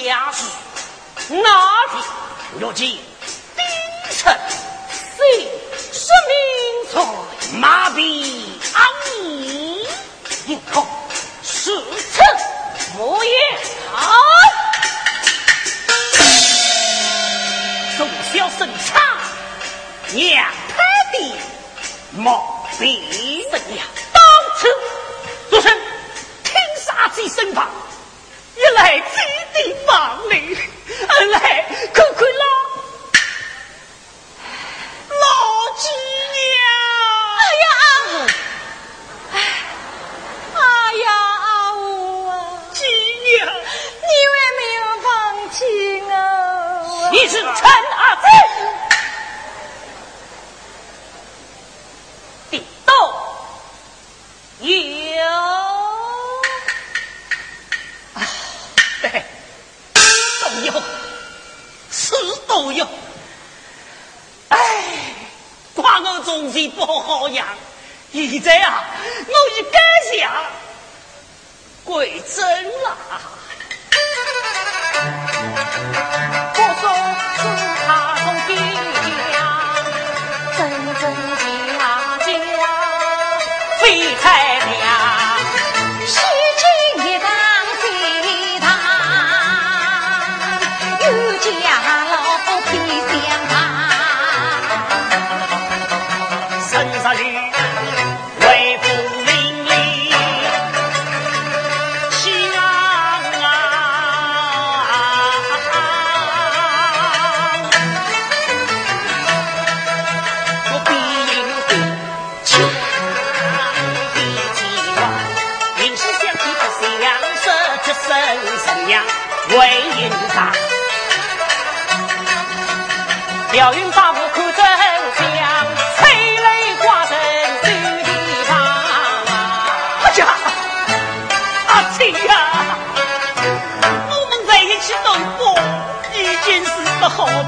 家事，那天若见丁臣谁失明在马背昂你，应可是此莫言啊！从小生唱，娘胎的毛病怎样？当初做声听杀鸡身旁。一来自的房里，二来看看老老几娘。哎呀，哎，哎呀，阿五啊，几娘，你为没有放弃我？你是陈阿子，地道有。都有，是都有。哎，东西不好养，现在啊，我已改嫁归真了。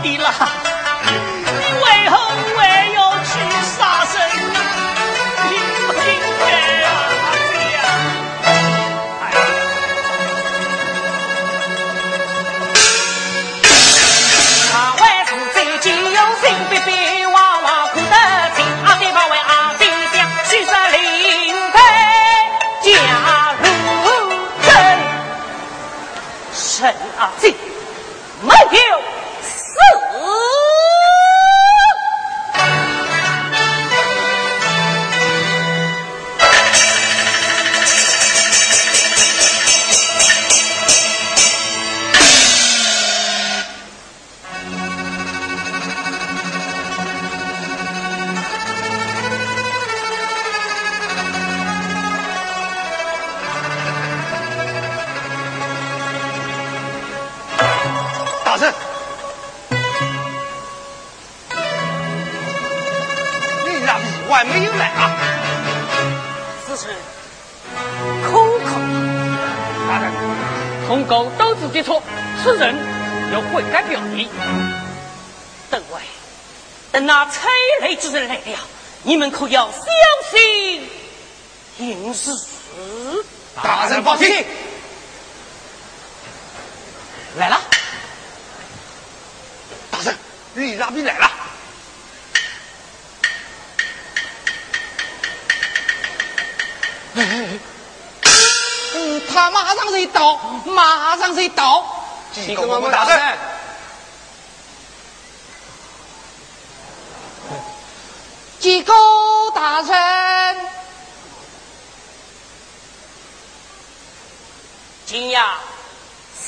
的啦。你们可要小心行事。大人放心，来了。大人，李大兵来了。嗯，他马上就到，马上就到。几个我大人。几个大人，今夜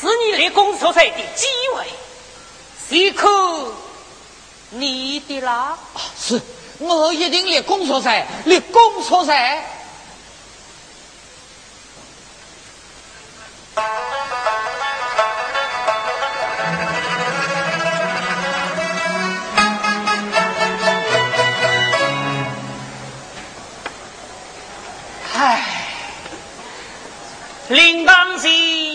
是你立功出赛的机会，谁可你的啦？是我一定立功出赛，立功出赛。临当心，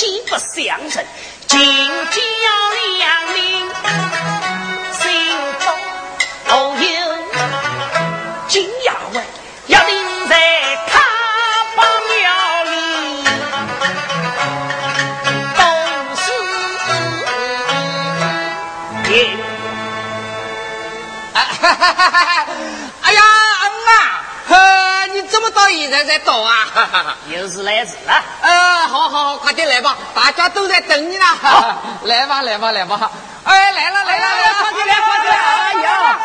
既不相认，今天两人心中哦有，今夜晚一定在他巴庙里，都是哎，哈哈哈哈哎呀，嗯啊！你怎么到现在才到啊？又是来迟了。呃，好好好，快点来吧，大家都在等你呢。来吧，来吧，来吧。哎，来了，来了，来了，快点来，快点来！哎呀，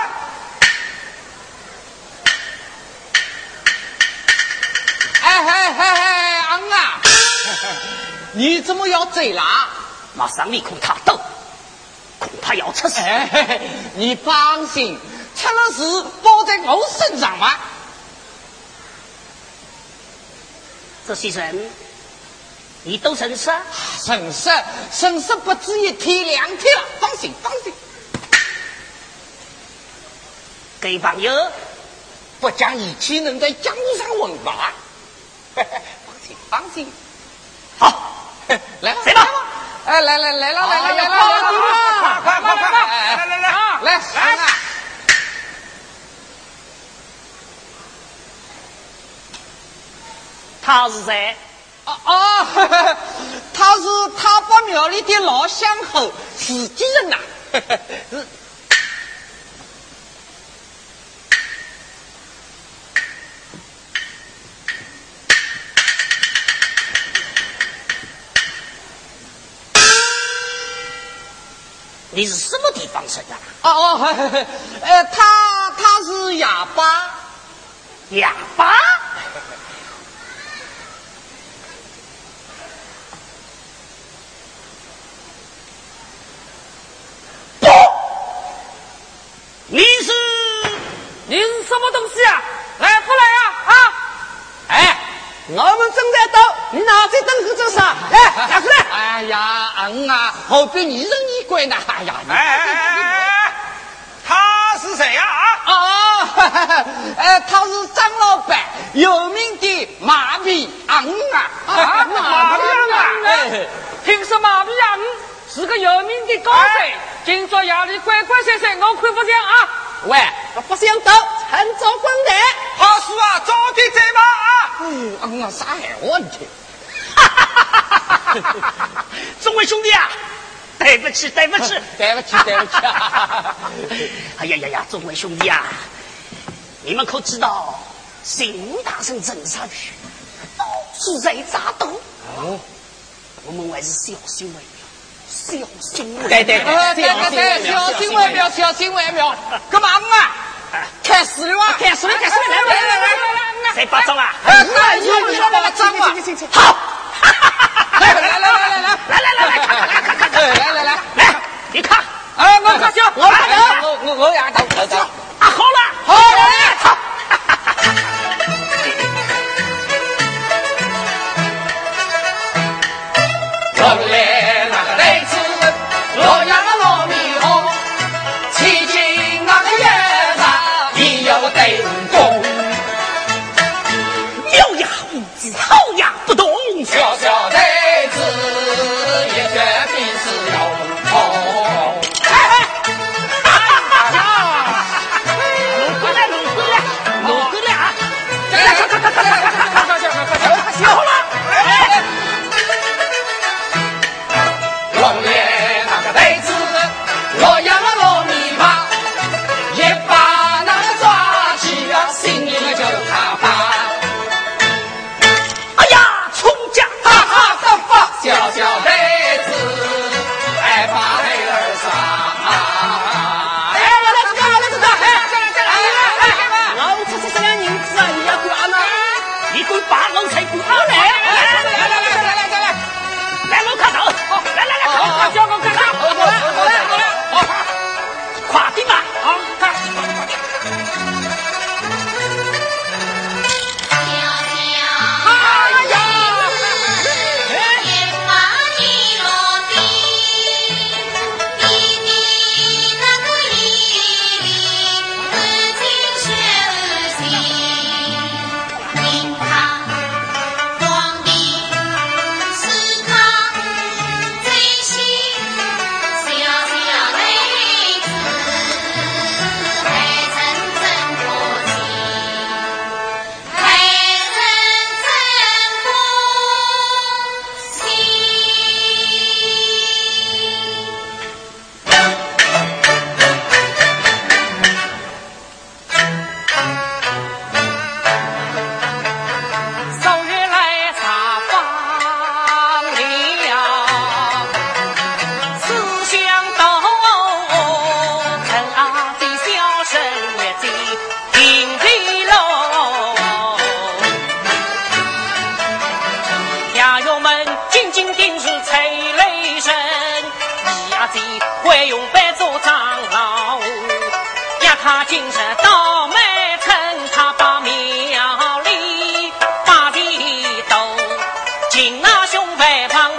哎嗨嗨嗨，昂啊，你怎么要走啦？马上面孔他斗，恐怕要出事。哎，嘿嘿你放心，出了事包在我身上嘛。这些人，你都认识？神识，神识不止一天两天了，放心，放心。给朋友，不讲义气，能在江湖上混吧？放心，放心。好，来吧，谁吧？哎，来来来了，来了来了来了，快快快快，来来来啊！来来啊！他是谁？哦哦，他是他把庙里的老乡侯，自己人呐。是你是什么地方生的？哦哦，他他是哑巴。哑巴？不，你是你是什么东西啊？来不来啊？啊！哎，我们正在等，你哪在等个做啥？哎，拿过来！哎呀，嗯啊，后边疑神疑鬼呢。哎呀，你哎哎哎哎，他是谁呀？啊！哦，呃，他是张老板，有名的马屁昂啊。啊马屁昂啊哎，听说马屁昂是个有名的高手，今朝夜里乖乖闪闪，我看不见啊！喂，不想走，趁早滚蛋。好事啊，早点走吧啊！哎，嗯啊，啥闲话你听？众位兄弟啊，对不起，对不起，对不起，对不起。哎呀呀呀，众位兄弟啊，你们可知道邢大圣镇上去到处在扎斗？哦，我们还是小心为妙，小心为对对对，对对对，小心为妙，小心为妙。干嘛啊？开始了啊！开始了，开始了，来来来，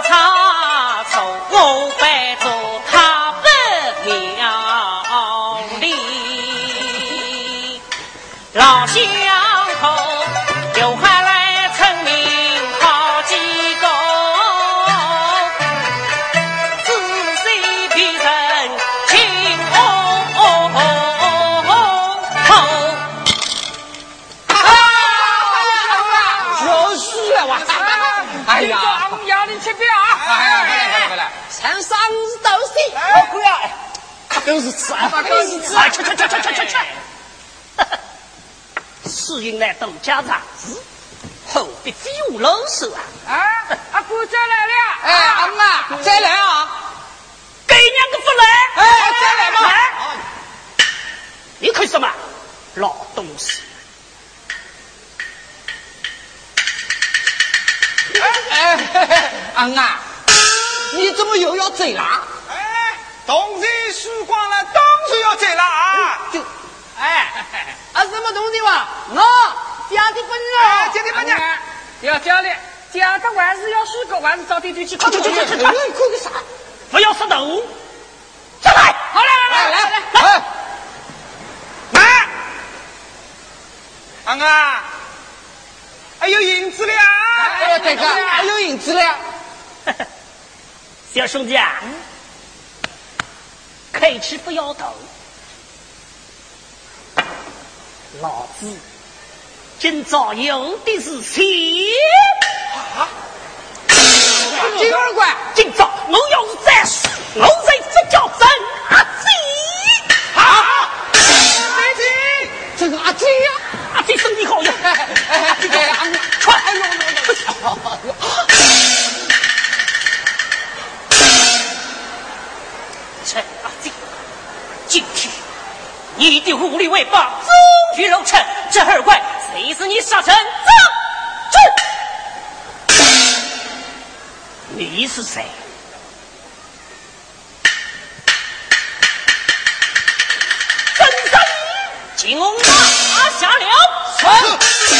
草 都是吃啊，都是吃啊，吃吃吃吃吃吃吃。是因来杜家长子，何必非我老手啊？啊，阿姑再来了。哎，阿妈再来啊！给娘个不来。哎，再来嘛！你看什么？老东西！哎哎，阿妈，你怎么又要走啦？东西输光了，当然要走了啊！就，哎，啊什么东西嘛？我家的本事，家的本事，要家里家的还是要输个还是早点点去，快快快快快！快个啥？不要杀头，下来！好来来来来来，来！安啊，还有银子了！哎，大哥，还有银子了！小兄弟啊！开吃不要头，老子今朝有的是钱。金二官，今朝我要是再输，我在这叫真阿姐。好，阿姐，这个阿姐呀，阿姐身体好呀。哎哎哎，快！哎呦呦呦！你的武力为霸，终于肉成，这二怪谁是你杀臣？你是谁？真神，金龙拿下了。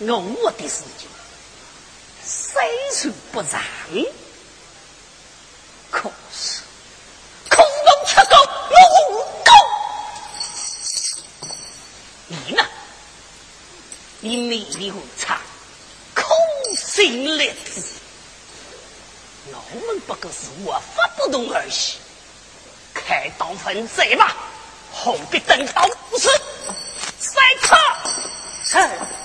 我我的事情，虽然不在，可是空中七个我武功，你呢？你内力无差，空心力子，我们不过是我法不动而已。开刀分贼吧，何必等刀不死？赛看，哼！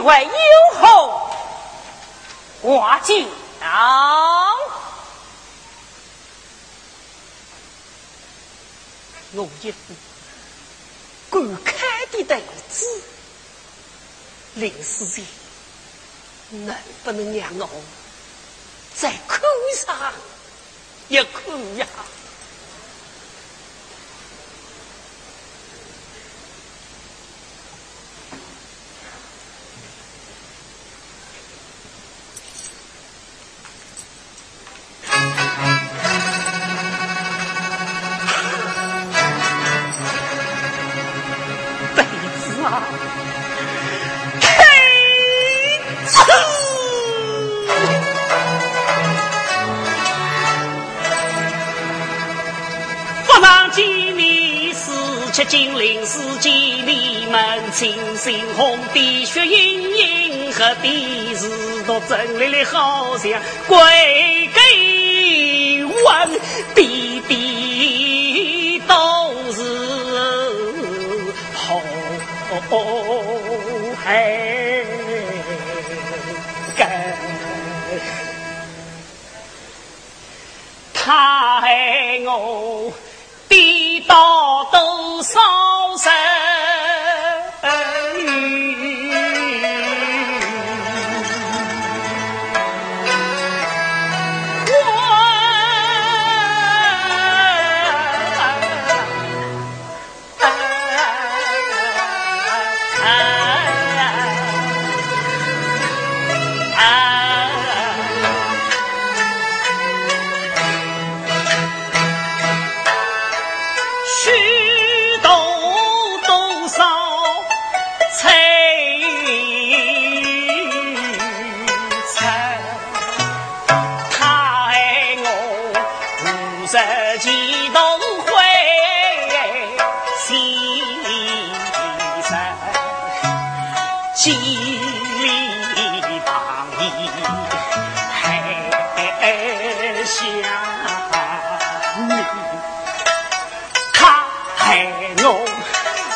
一位有后挂进。我一副敢开的袋子，林师姐，能不能让我再看上一看呀？盈，何必是多真的好像归给问，弟弟都是红黑根，他爱我。地道都烧身。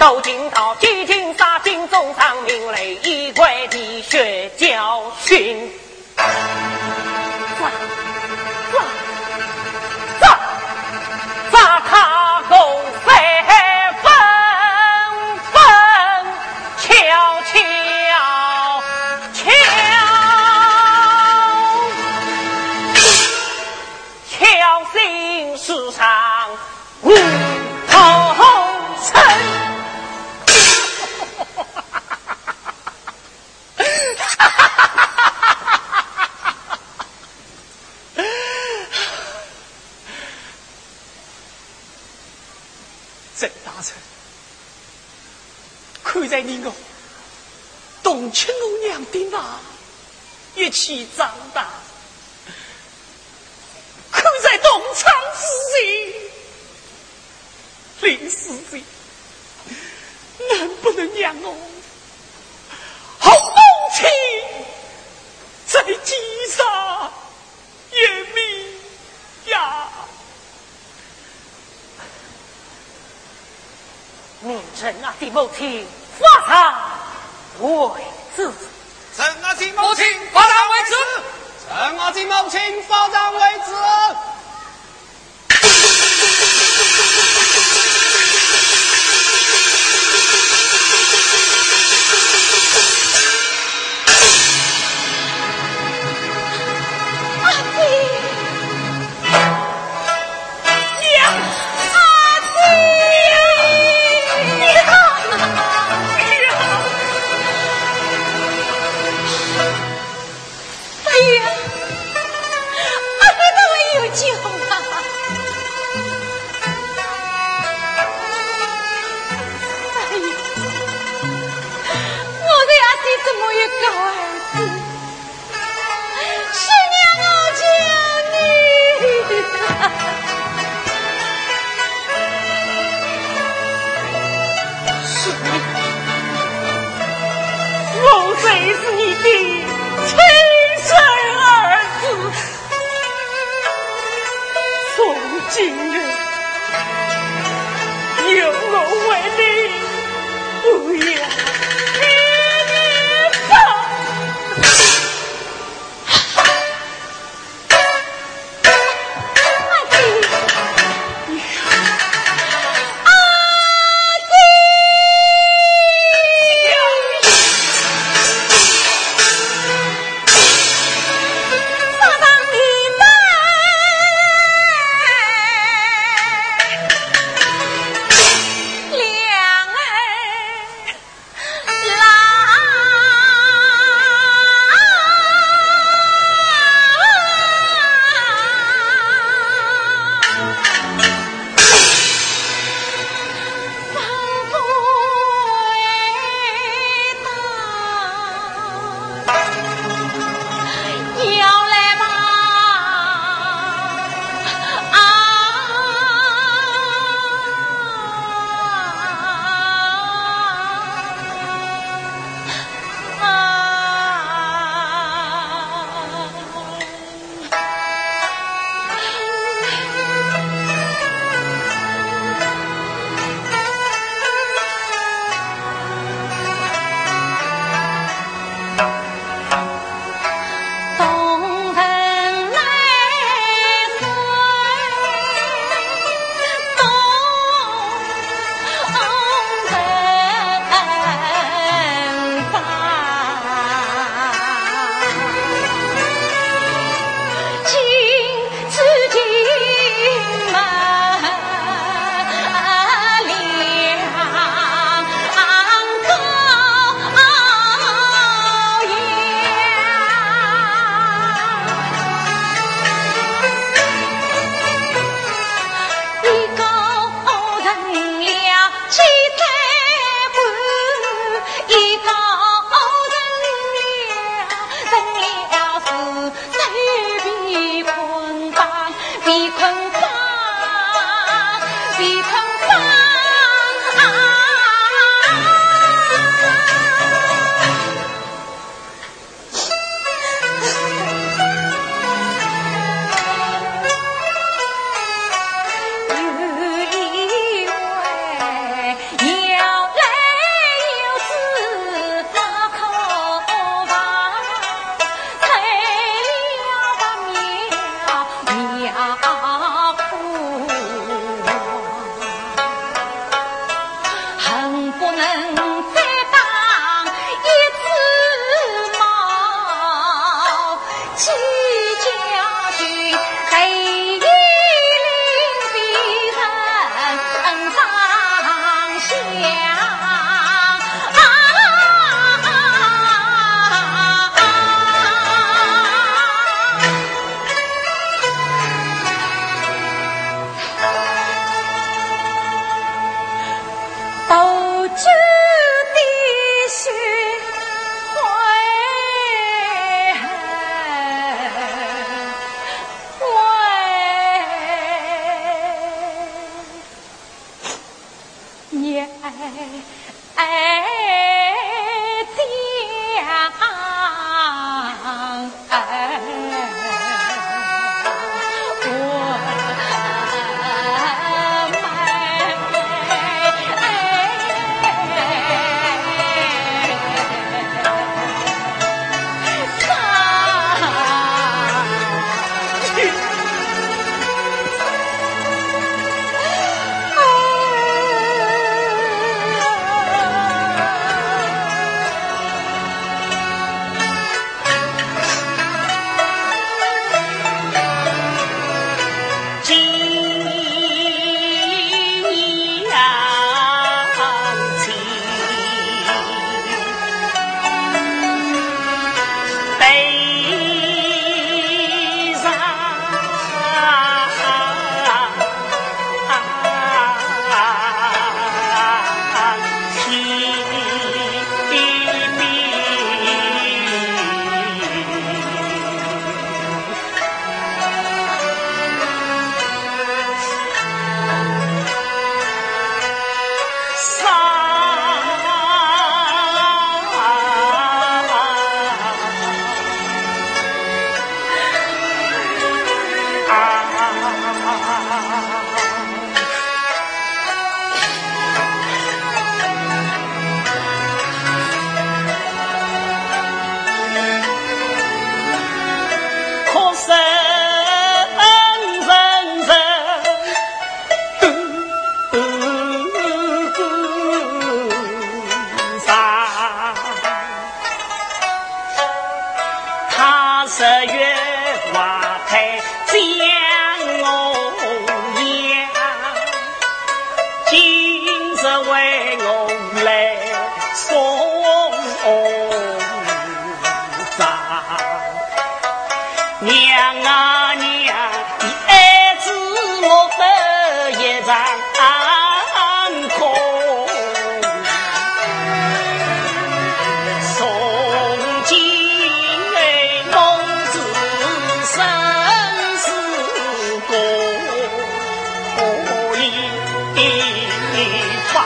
都听到，几经杀尽，终偿命，雷一块地血教训。在你我动情我娘的那一起长大，可在东厂之人临死前，能不能让我好母亲在地上延命呀？母亲啊，的母亲。发上为止。朕啊的母亲发上为止。朕啊的母亲发上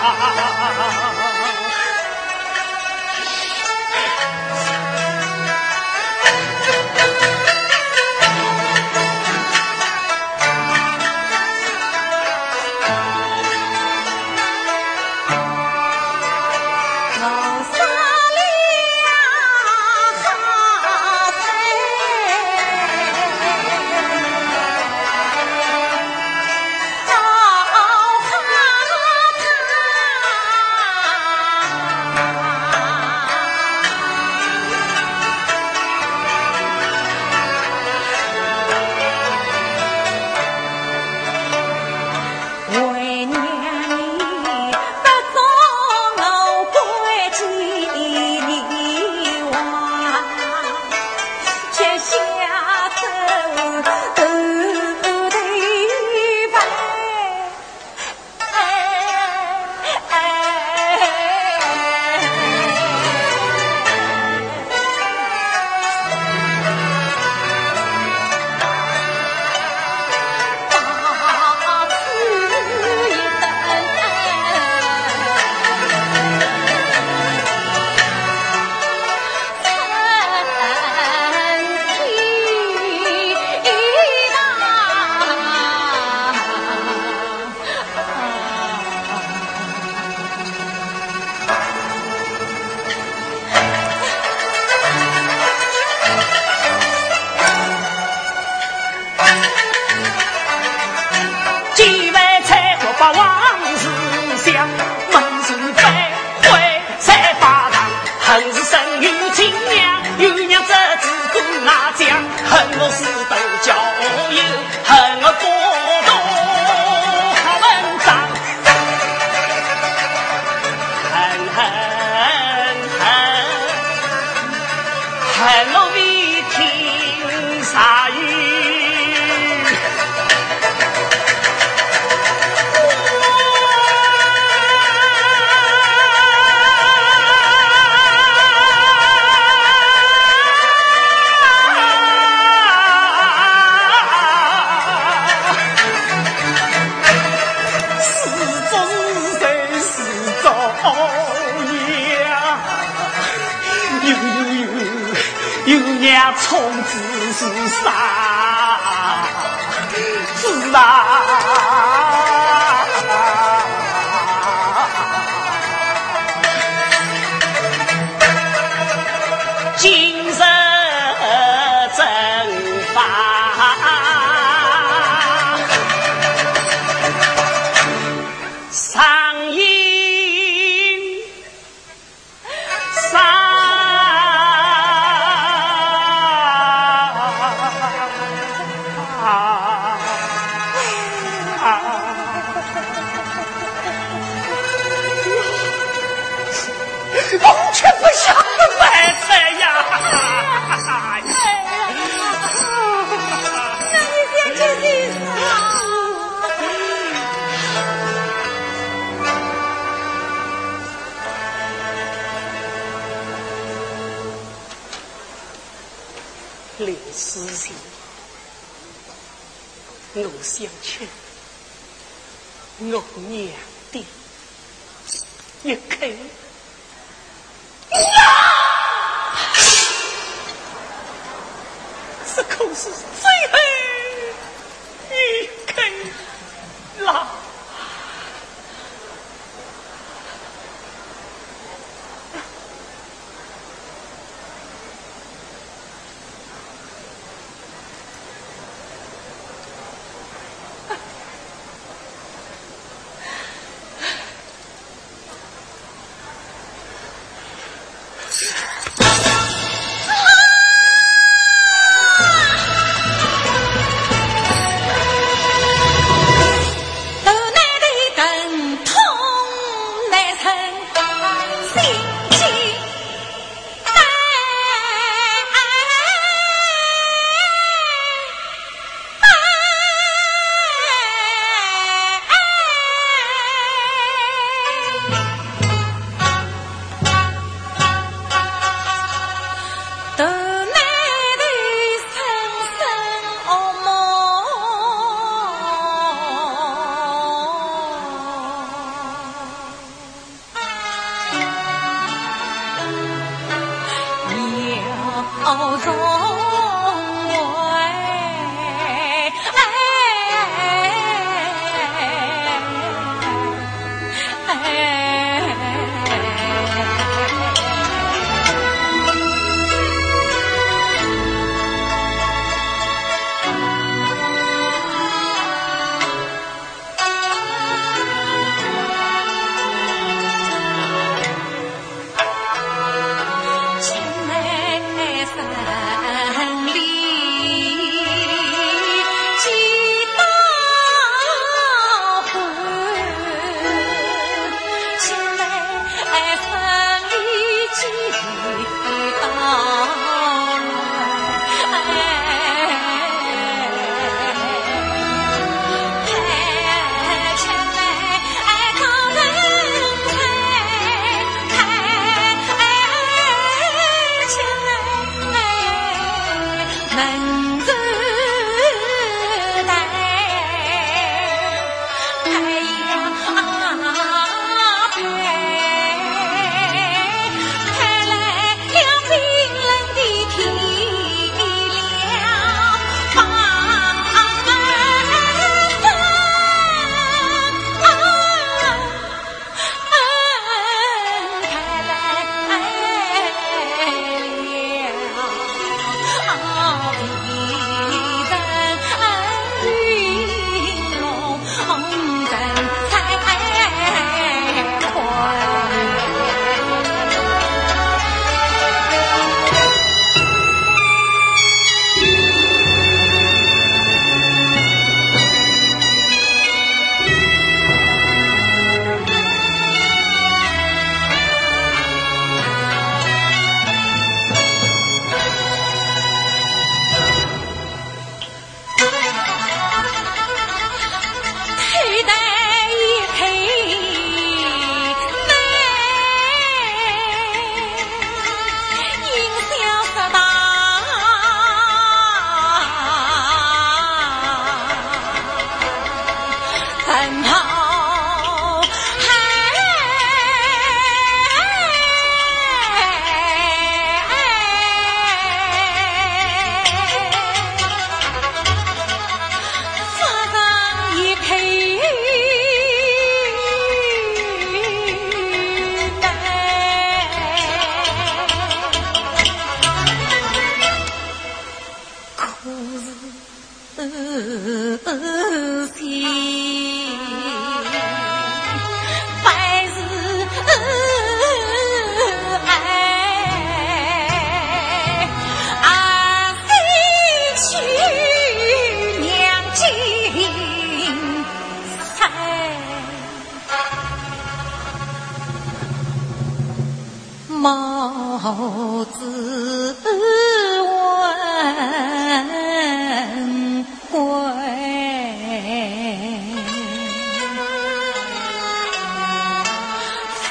啊！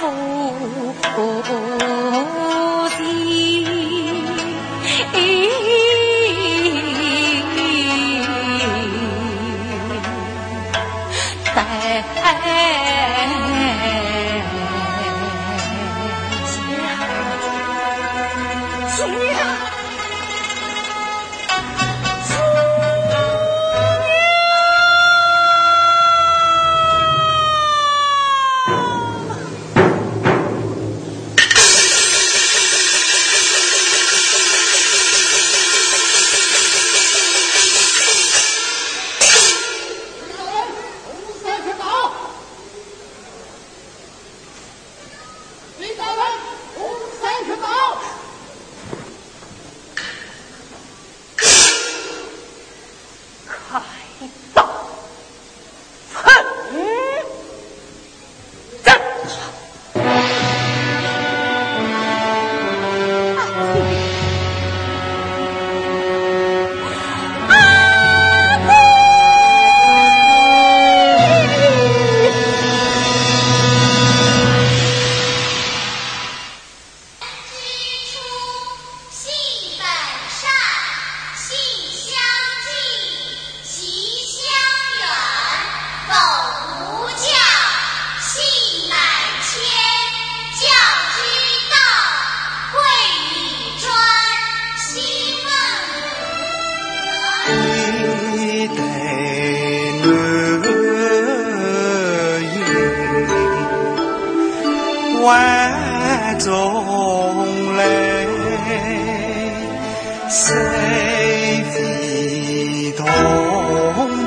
无故地。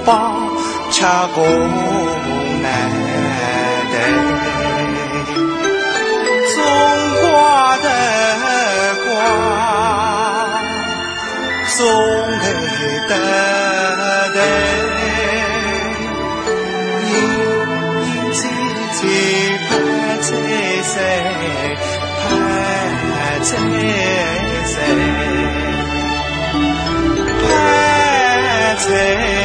宝吃宫难得种瓜得瓜种豆得豆殷殷切切盼摘星盼摘星盼摘